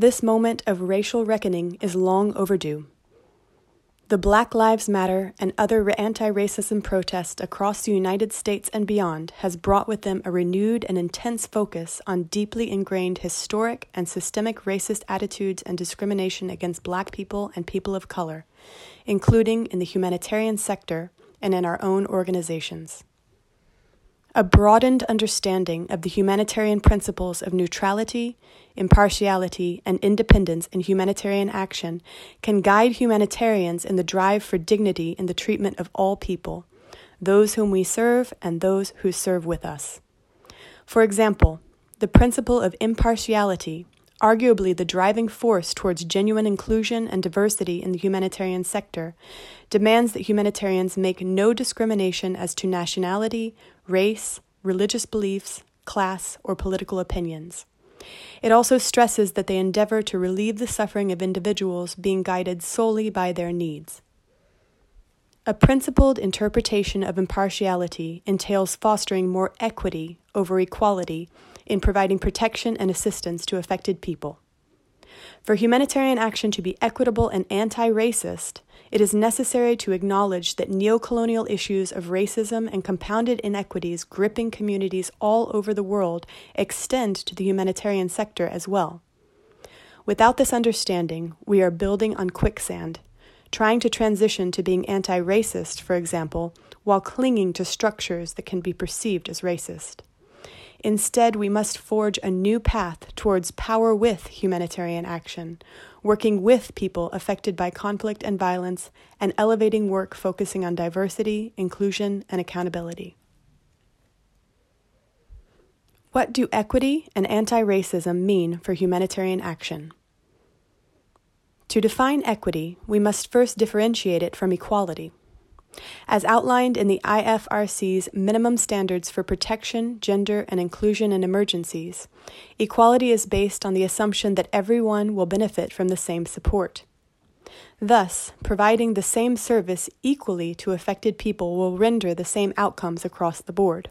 This moment of racial reckoning is long overdue. The Black Lives Matter and other anti racism protests across the United States and beyond has brought with them a renewed and intense focus on deeply ingrained historic and systemic racist attitudes and discrimination against black people and people of color, including in the humanitarian sector and in our own organizations. A broadened understanding of the humanitarian principles of neutrality, impartiality, and independence in humanitarian action can guide humanitarians in the drive for dignity in the treatment of all people, those whom we serve and those who serve with us. For example, the principle of impartiality arguably the driving force towards genuine inclusion and diversity in the humanitarian sector, demands that humanitarians make no discrimination as to nationality, race, religious beliefs, class, or political opinions. It also stresses that they endeavor to relieve the suffering of individuals being guided solely by their needs. A principled interpretation of impartiality entails fostering more equity over equality in providing protection and assistance to affected people. For humanitarian action to be equitable and anti racist, it is necessary to acknowledge that neocolonial issues of racism and compounded inequities gripping communities all over the world extend to the humanitarian sector as well. Without this understanding, we are building on quicksand, trying to transition to being anti racist, for example, while clinging to structures that can be perceived as racist. Instead, we must forge a new path towards power with humanitarian action, working with people affected by conflict and violence, and elevating work focusing on diversity, inclusion, and accountability. What do equity and anti racism mean for humanitarian action? To define equity, we must first differentiate it from equality. As outlined in the IFRC's minimum standards for protection, gender, and inclusion in emergencies, equality is based on the assumption that everyone will benefit from the same support. Thus, providing the same service equally to affected people will render the same outcomes across the board.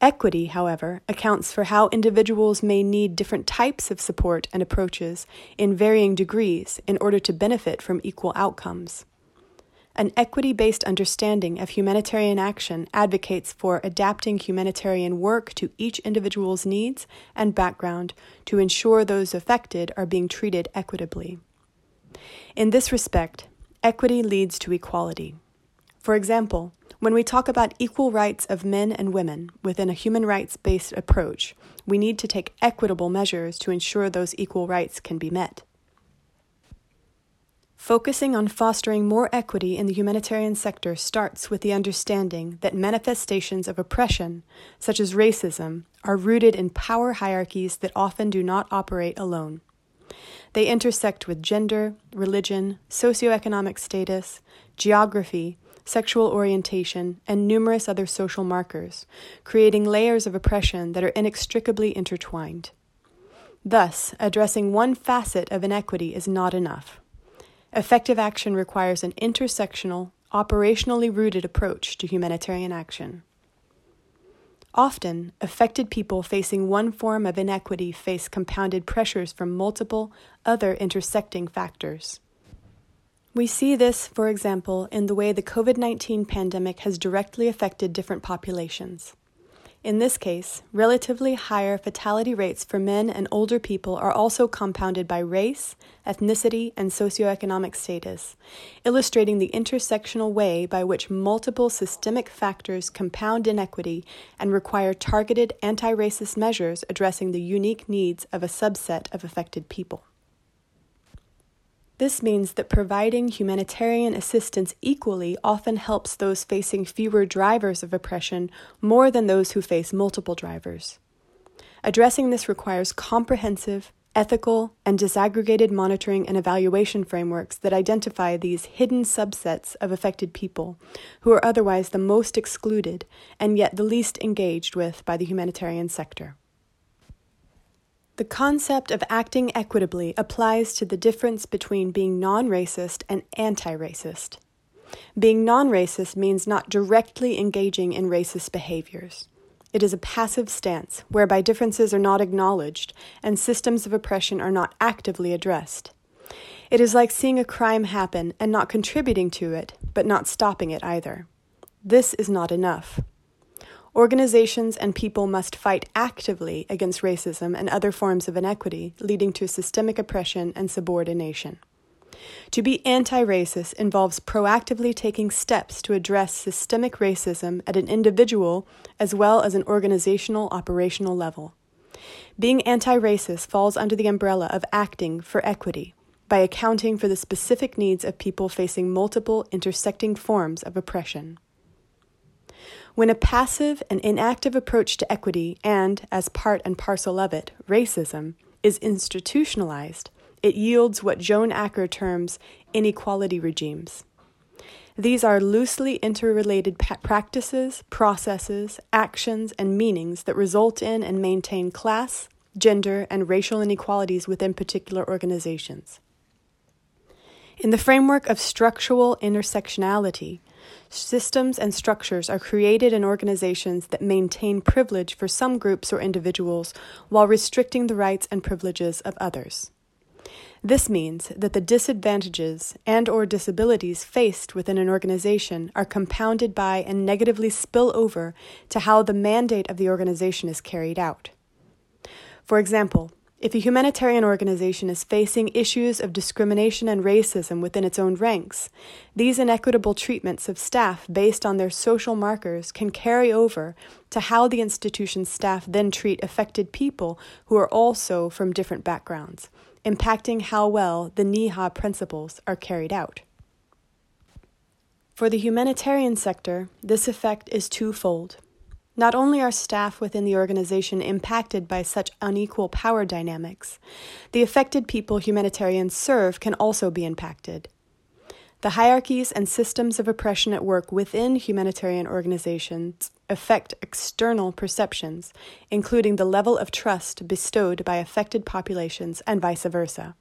Equity, however, accounts for how individuals may need different types of support and approaches in varying degrees in order to benefit from equal outcomes. An equity based understanding of humanitarian action advocates for adapting humanitarian work to each individual's needs and background to ensure those affected are being treated equitably. In this respect, equity leads to equality. For example, when we talk about equal rights of men and women within a human rights based approach, we need to take equitable measures to ensure those equal rights can be met. Focusing on fostering more equity in the humanitarian sector starts with the understanding that manifestations of oppression, such as racism, are rooted in power hierarchies that often do not operate alone. They intersect with gender, religion, socioeconomic status, geography, sexual orientation, and numerous other social markers, creating layers of oppression that are inextricably intertwined. Thus, addressing one facet of inequity is not enough. Effective action requires an intersectional, operationally rooted approach to humanitarian action. Often, affected people facing one form of inequity face compounded pressures from multiple other intersecting factors. We see this, for example, in the way the COVID 19 pandemic has directly affected different populations. In this case, relatively higher fatality rates for men and older people are also compounded by race, ethnicity, and socioeconomic status, illustrating the intersectional way by which multiple systemic factors compound inequity and require targeted anti racist measures addressing the unique needs of a subset of affected people. This means that providing humanitarian assistance equally often helps those facing fewer drivers of oppression more than those who face multiple drivers. Addressing this requires comprehensive, ethical, and disaggregated monitoring and evaluation frameworks that identify these hidden subsets of affected people who are otherwise the most excluded and yet the least engaged with by the humanitarian sector. The concept of acting equitably applies to the difference between being non racist and anti racist. Being non racist means not directly engaging in racist behaviors. It is a passive stance, whereby differences are not acknowledged and systems of oppression are not actively addressed. It is like seeing a crime happen and not contributing to it, but not stopping it either. This is not enough. Organizations and people must fight actively against racism and other forms of inequity leading to systemic oppression and subordination. To be anti racist involves proactively taking steps to address systemic racism at an individual as well as an organizational operational level. Being anti racist falls under the umbrella of acting for equity by accounting for the specific needs of people facing multiple intersecting forms of oppression. When a passive and inactive approach to equity and, as part and parcel of it, racism, is institutionalized, it yields what Joan Acker terms inequality regimes. These are loosely interrelated practices, processes, actions, and meanings that result in and maintain class, gender, and racial inequalities within particular organizations. In the framework of structural intersectionality, systems and structures are created in organizations that maintain privilege for some groups or individuals while restricting the rights and privileges of others. This means that the disadvantages and or disabilities faced within an organization are compounded by and negatively spill over to how the mandate of the organization is carried out. For example, if a humanitarian organization is facing issues of discrimination and racism within its own ranks, these inequitable treatments of staff based on their social markers can carry over to how the institution's staff then treat affected people who are also from different backgrounds, impacting how well the NIHA principles are carried out. For the humanitarian sector, this effect is twofold. Not only are staff within the organization impacted by such unequal power dynamics, the affected people humanitarians serve can also be impacted. The hierarchies and systems of oppression at work within humanitarian organizations affect external perceptions, including the level of trust bestowed by affected populations and vice versa.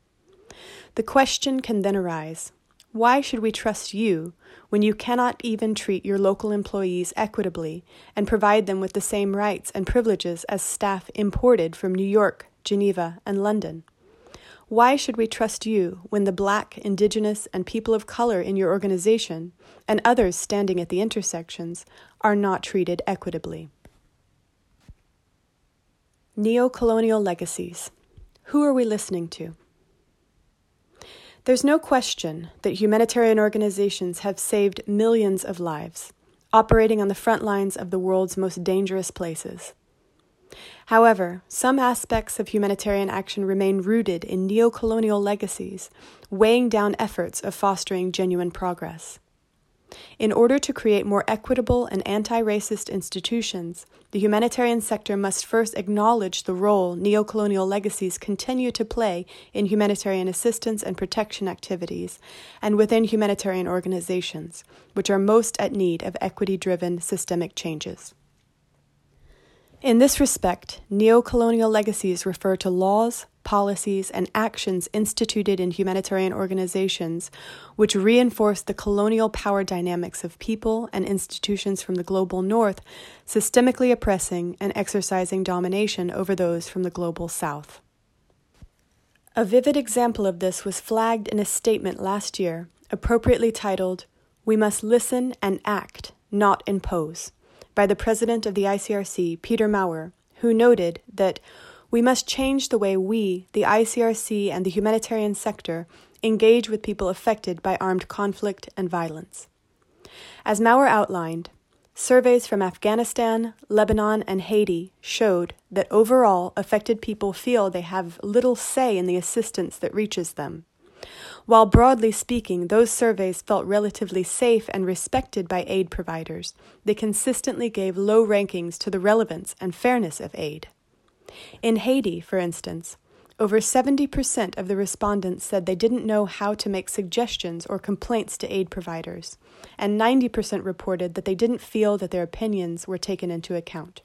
The question can then arise why should we trust you when you cannot even treat your local employees equitably and provide them with the same rights and privileges as staff imported from New York, Geneva, and London? Why should we trust you when the black, indigenous, and people of color in your organization, and others standing at the intersections, are not treated equitably? Neocolonial legacies. Who are we listening to? There's no question that humanitarian organizations have saved millions of lives, operating on the front lines of the world's most dangerous places. However, some aspects of humanitarian action remain rooted in neocolonial legacies, weighing down efforts of fostering genuine progress. In order to create more equitable and anti racist institutions, the humanitarian sector must first acknowledge the role neocolonial legacies continue to play in humanitarian assistance and protection activities and within humanitarian organizations, which are most at need of equity driven systemic changes. In this respect, neocolonial legacies refer to laws, policies, and actions instituted in humanitarian organizations which reinforce the colonial power dynamics of people and institutions from the global north, systemically oppressing and exercising domination over those from the global south. A vivid example of this was flagged in a statement last year, appropriately titled, We Must Listen and Act, Not Impose, by the president of the ICRC, Peter Maurer, who noted that we must change the way we, the ICRC, and the humanitarian sector engage with people affected by armed conflict and violence. As Maurer outlined, surveys from Afghanistan, Lebanon, and Haiti showed that overall affected people feel they have little say in the assistance that reaches them. While broadly speaking, those surveys felt relatively safe and respected by aid providers, they consistently gave low rankings to the relevance and fairness of aid. In Haiti, for instance, over 70% of the respondents said they didn't know how to make suggestions or complaints to aid providers, and 90% reported that they didn't feel that their opinions were taken into account.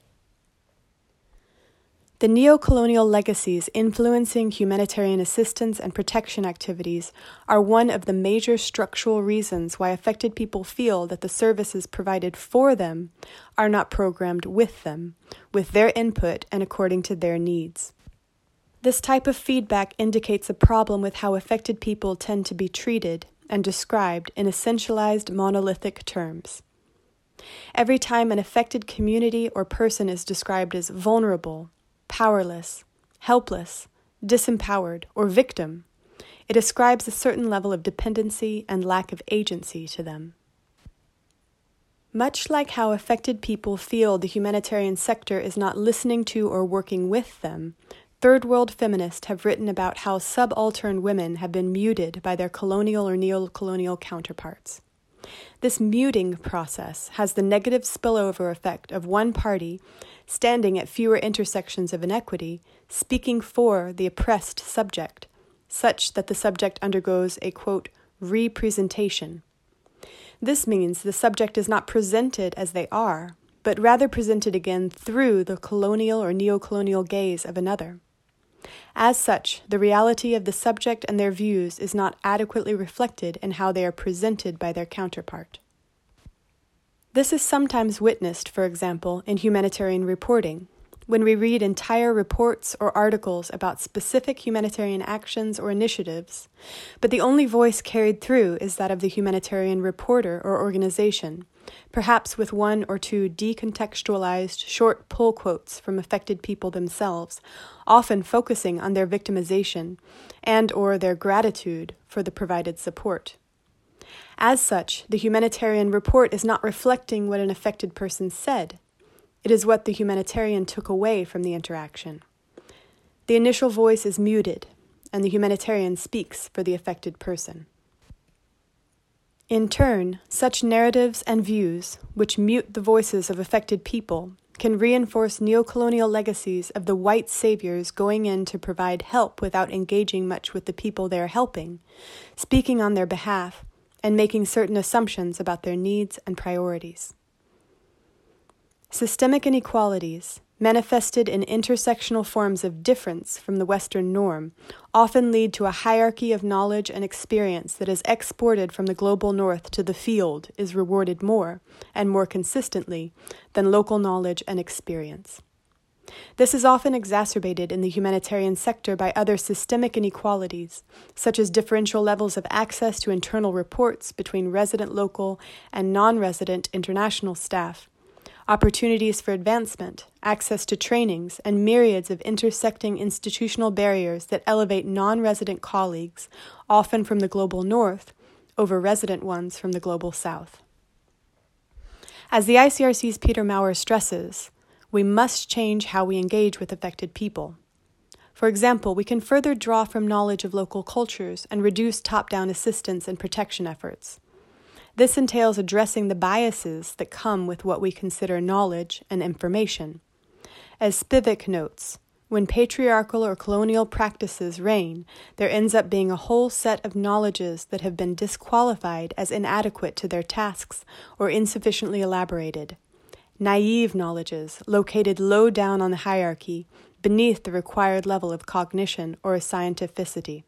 The neo-colonial legacies influencing humanitarian assistance and protection activities are one of the major structural reasons why affected people feel that the services provided for them are not programmed with them, with their input and according to their needs. This type of feedback indicates a problem with how affected people tend to be treated and described in essentialized monolithic terms. Every time an affected community or person is described as vulnerable, powerless, helpless, disempowered, or victim, it ascribes a certain level of dependency and lack of agency to them. Much like how affected people feel the humanitarian sector is not listening to or working with them, Third world feminists have written about how subaltern women have been muted by their colonial or neo-colonial counterparts. This muting process has the negative spillover effect of one party standing at fewer intersections of inequity, speaking for the oppressed subject, such that the subject undergoes a quote, representation. This means the subject is not presented as they are, but rather presented again through the colonial or neo-colonial gaze of another. As such, the reality of the subject and their views is not adequately reflected in how they are presented by their counterpart. This is sometimes witnessed, for example, in humanitarian reporting, when we read entire reports or articles about specific humanitarian actions or initiatives, but the only voice carried through is that of the humanitarian reporter or organization, perhaps with one or two decontextualized short pull quotes from affected people themselves, often focusing on their victimization and or their gratitude for the provided support. As such, the humanitarian report is not reflecting what an affected person said. It is what the humanitarian took away from the interaction. The initial voice is muted, and the humanitarian speaks for the affected person. In turn, such narratives and views, which mute the voices of affected people, can reinforce neocolonial legacies of the white saviors going in to provide help without engaging much with the people they are helping, speaking on their behalf, and making certain assumptions about their needs and priorities. Systemic inequalities, manifested in intersectional forms of difference from the Western norm, often lead to a hierarchy of knowledge and experience that is exported from the global north to the field is rewarded more, and more consistently, than local knowledge and experience. This is often exacerbated in the humanitarian sector by other systemic inequalities, such as differential levels of access to internal reports between resident local and non resident international staff, opportunities for advancement, access to trainings, and myriads of intersecting institutional barriers that elevate non resident colleagues, often from the global north, over resident ones from the global south. As the ICRC's Peter Maurer stresses, we must change how we engage with affected people. For example, we can further draw from knowledge of local cultures and reduce top down assistance and protection efforts. This entails addressing the biases that come with what we consider knowledge and information. As Spivak notes, when patriarchal or colonial practices reign, there ends up being a whole set of knowledges that have been disqualified as inadequate to their tasks or insufficiently elaborated naive knowledges located low down on the hierarchy beneath the required level of cognition or scientificity.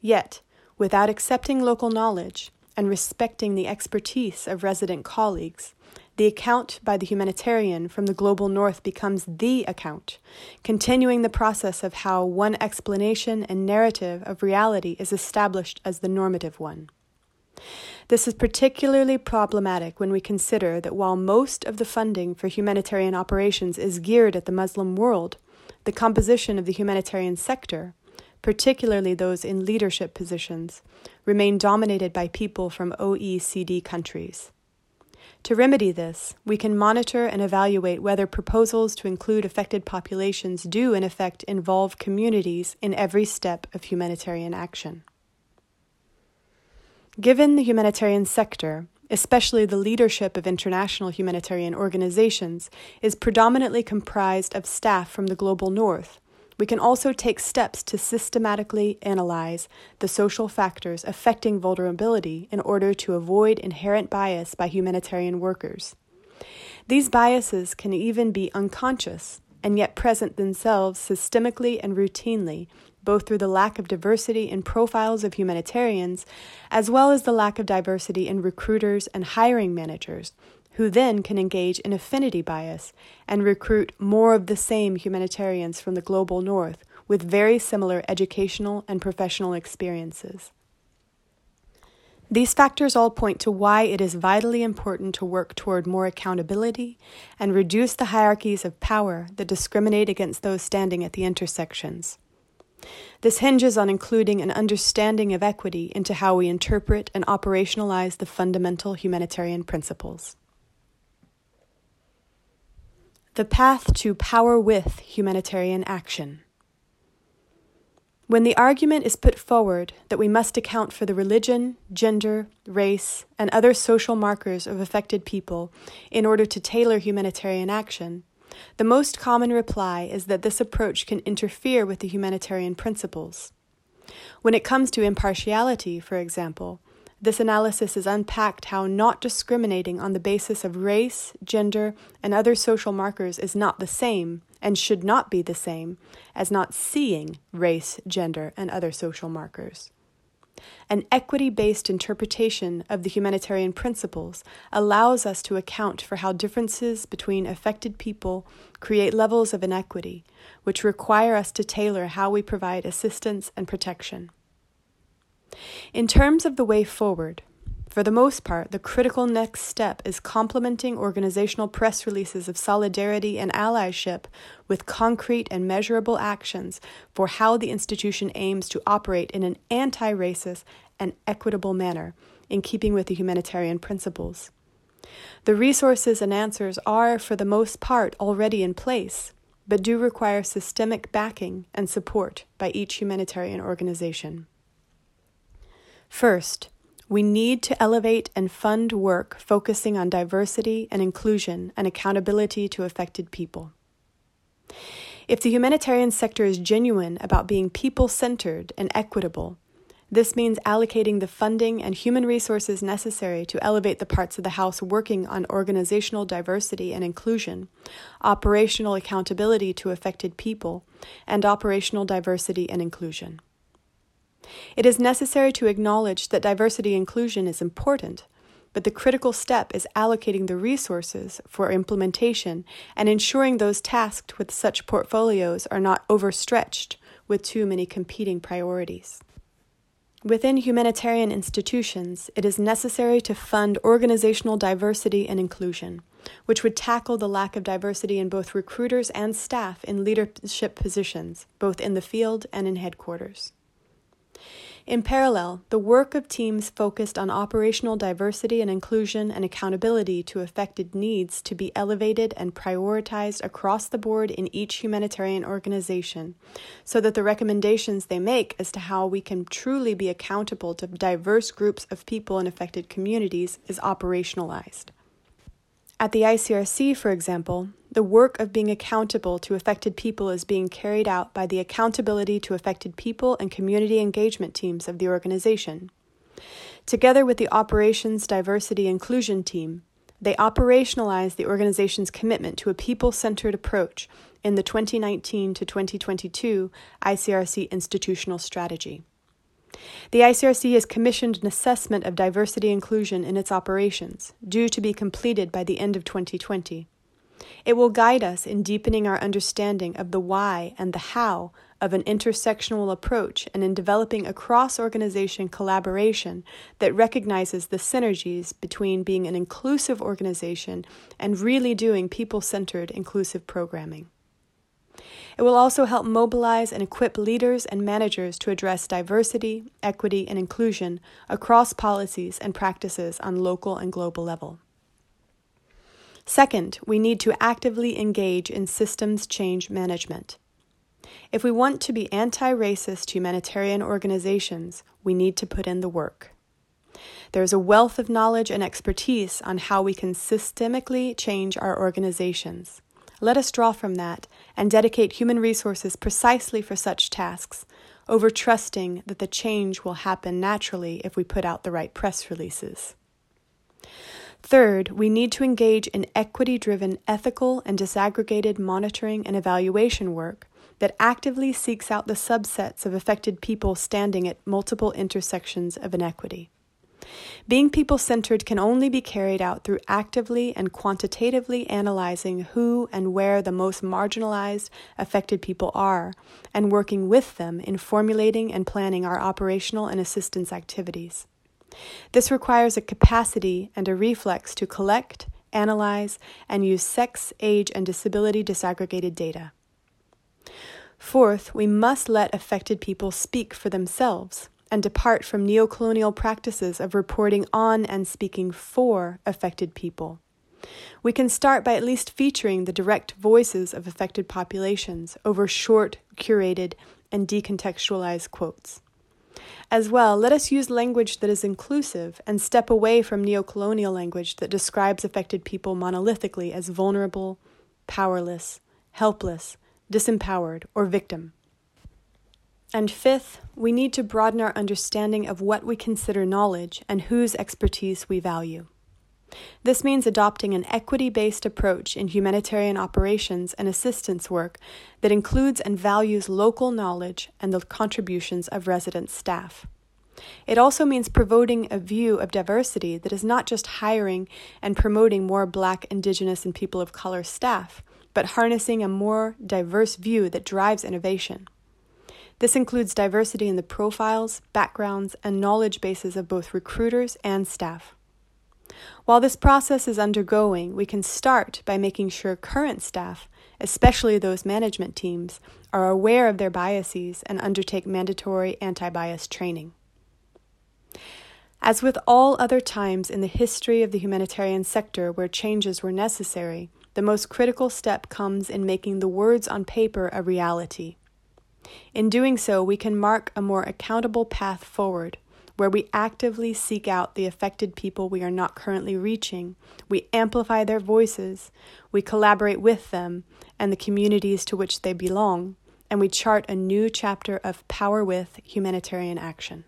Yet, without accepting local knowledge and respecting the expertise of resident colleagues, the account by the humanitarian from the global north becomes the account, continuing the process of how one explanation and narrative of reality is established as the normative one. This is particularly problematic when we consider that while most of the funding for humanitarian operations is geared at the Muslim world, the composition of the humanitarian sector, particularly those in leadership positions, remain dominated by people from OECD countries. To remedy this, we can monitor and evaluate whether proposals to include affected populations do, in effect, involve communities in every step of humanitarian action. Given the humanitarian sector, especially the leadership of international humanitarian organizations, is predominantly comprised of staff from the global north, we can also take steps to systematically analyze the social factors affecting vulnerability in order to avoid inherent bias by humanitarian workers. These biases can even be unconscious, and yet present themselves systemically and routinely, both through the lack of diversity in profiles of humanitarians, as well as the lack of diversity in recruiters and hiring managers, who then can engage in affinity bias and recruit more of the same humanitarians from the global north with very similar educational and professional experiences. These factors all point to why it is vitally important to work toward more accountability and reduce the hierarchies of power that discriminate against those standing at the intersections. This hinges on including an understanding of equity into how we interpret and operationalize the fundamental humanitarian principles. The path to power with humanitarian action. When the argument is put forward that we must account for the religion, gender, race, and other social markers of affected people in order to tailor humanitarian action, the most common reply is that this approach can interfere with the humanitarian principles. When it comes to impartiality, for example, this analysis is unpacked how not discriminating on the basis of race, gender, and other social markers is not the same and should not be the same as not seeing race, gender, and other social markers. An equity based interpretation of the humanitarian principles allows us to account for how differences between affected people create levels of inequity, which require us to tailor how we provide assistance and protection. In terms of the way forward, for the most part, the critical next step is complementing organizational press releases of solidarity and allyship with concrete and measurable actions for how the institution aims to operate in an anti racist and equitable manner, in keeping with the humanitarian principles. The resources and answers are, for the most part, already in place, but do require systemic backing and support by each humanitarian organization. First, we need to elevate and fund work focusing on diversity and inclusion and accountability to affected people. If the humanitarian sector is genuine about being people centered and equitable, this means allocating the funding and human resources necessary to elevate the parts of the House working on organizational diversity and inclusion, operational accountability to affected people, and operational diversity and inclusion. It is necessary to acknowledge that diversity inclusion is important, but the critical step is allocating the resources for implementation and ensuring those tasked with such portfolios are not overstretched with too many competing priorities. Within humanitarian institutions, it is necessary to fund organizational diversity and inclusion, which would tackle the lack of diversity in both recruiters and staff in leadership positions, both in the field and in headquarters. In parallel, the work of teams focused on operational diversity and inclusion and accountability to affected needs to be elevated and prioritized across the board in each humanitarian organization, so that the recommendations they make as to how we can truly be accountable to diverse groups of people in affected communities is operationalized. At the ICRC, for example, the work of being accountable to affected people is being carried out by the Accountability to Affected People and Community Engagement teams of the organization. Together with the Operations Diversity Inclusion team, they operationalize the organization's commitment to a people centered approach in the 2019 to 2022 ICRC institutional strategy. The ICRC has commissioned an assessment of diversity inclusion in its operations, due to be completed by the end of 2020. It will guide us in deepening our understanding of the why and the how of an intersectional approach and in developing a cross organization collaboration that recognizes the synergies between being an inclusive organization and really doing people centered inclusive programming. It will also help mobilize and equip leaders and managers to address diversity, equity, and inclusion across policies and practices on local and global level. Second, we need to actively engage in systems change management. If we want to be anti racist humanitarian organizations, we need to put in the work. There is a wealth of knowledge and expertise on how we can systemically change our organizations. Let us draw from that and dedicate human resources precisely for such tasks, over trusting that the change will happen naturally if we put out the right press releases. Third, we need to engage in equity driven ethical and disaggregated monitoring and evaluation work that actively seeks out the subsets of affected people standing at multiple intersections of inequity. Being people centered can only be carried out through actively and quantitatively analyzing who and where the most marginalized affected people are, and working with them in formulating and planning our operational and assistance activities. This requires a capacity and a reflex to collect, analyze, and use sex, age, and disability disaggregated data. Fourth, we must let affected people speak for themselves and depart from neocolonial practices of reporting on and speaking for affected people. We can start by at least featuring the direct voices of affected populations over short, curated, and decontextualized quotes. As well, let us use language that is inclusive and step away from neocolonial language that describes affected people monolithically as vulnerable, powerless, helpless, disempowered, or victim. And fifth, we need to broaden our understanding of what we consider knowledge and whose expertise we value. This means adopting an equity based approach in humanitarian operations and assistance work that includes and values local knowledge and the contributions of resident staff. It also means promoting a view of diversity that is not just hiring and promoting more Black, Indigenous, and people of color staff, but harnessing a more diverse view that drives innovation. This includes diversity in the profiles, backgrounds, and knowledge bases of both recruiters and staff. While this process is undergoing, we can start by making sure current staff, especially those management teams, are aware of their biases and undertake mandatory anti bias training. As with all other times in the history of the humanitarian sector where changes were necessary, the most critical step comes in making the words on paper a reality. In doing so, we can mark a more accountable path forward where we actively seek out the affected people we are not currently reaching, we amplify their voices, we collaborate with them and the communities to which they belong, and we chart a new chapter of power with humanitarian action.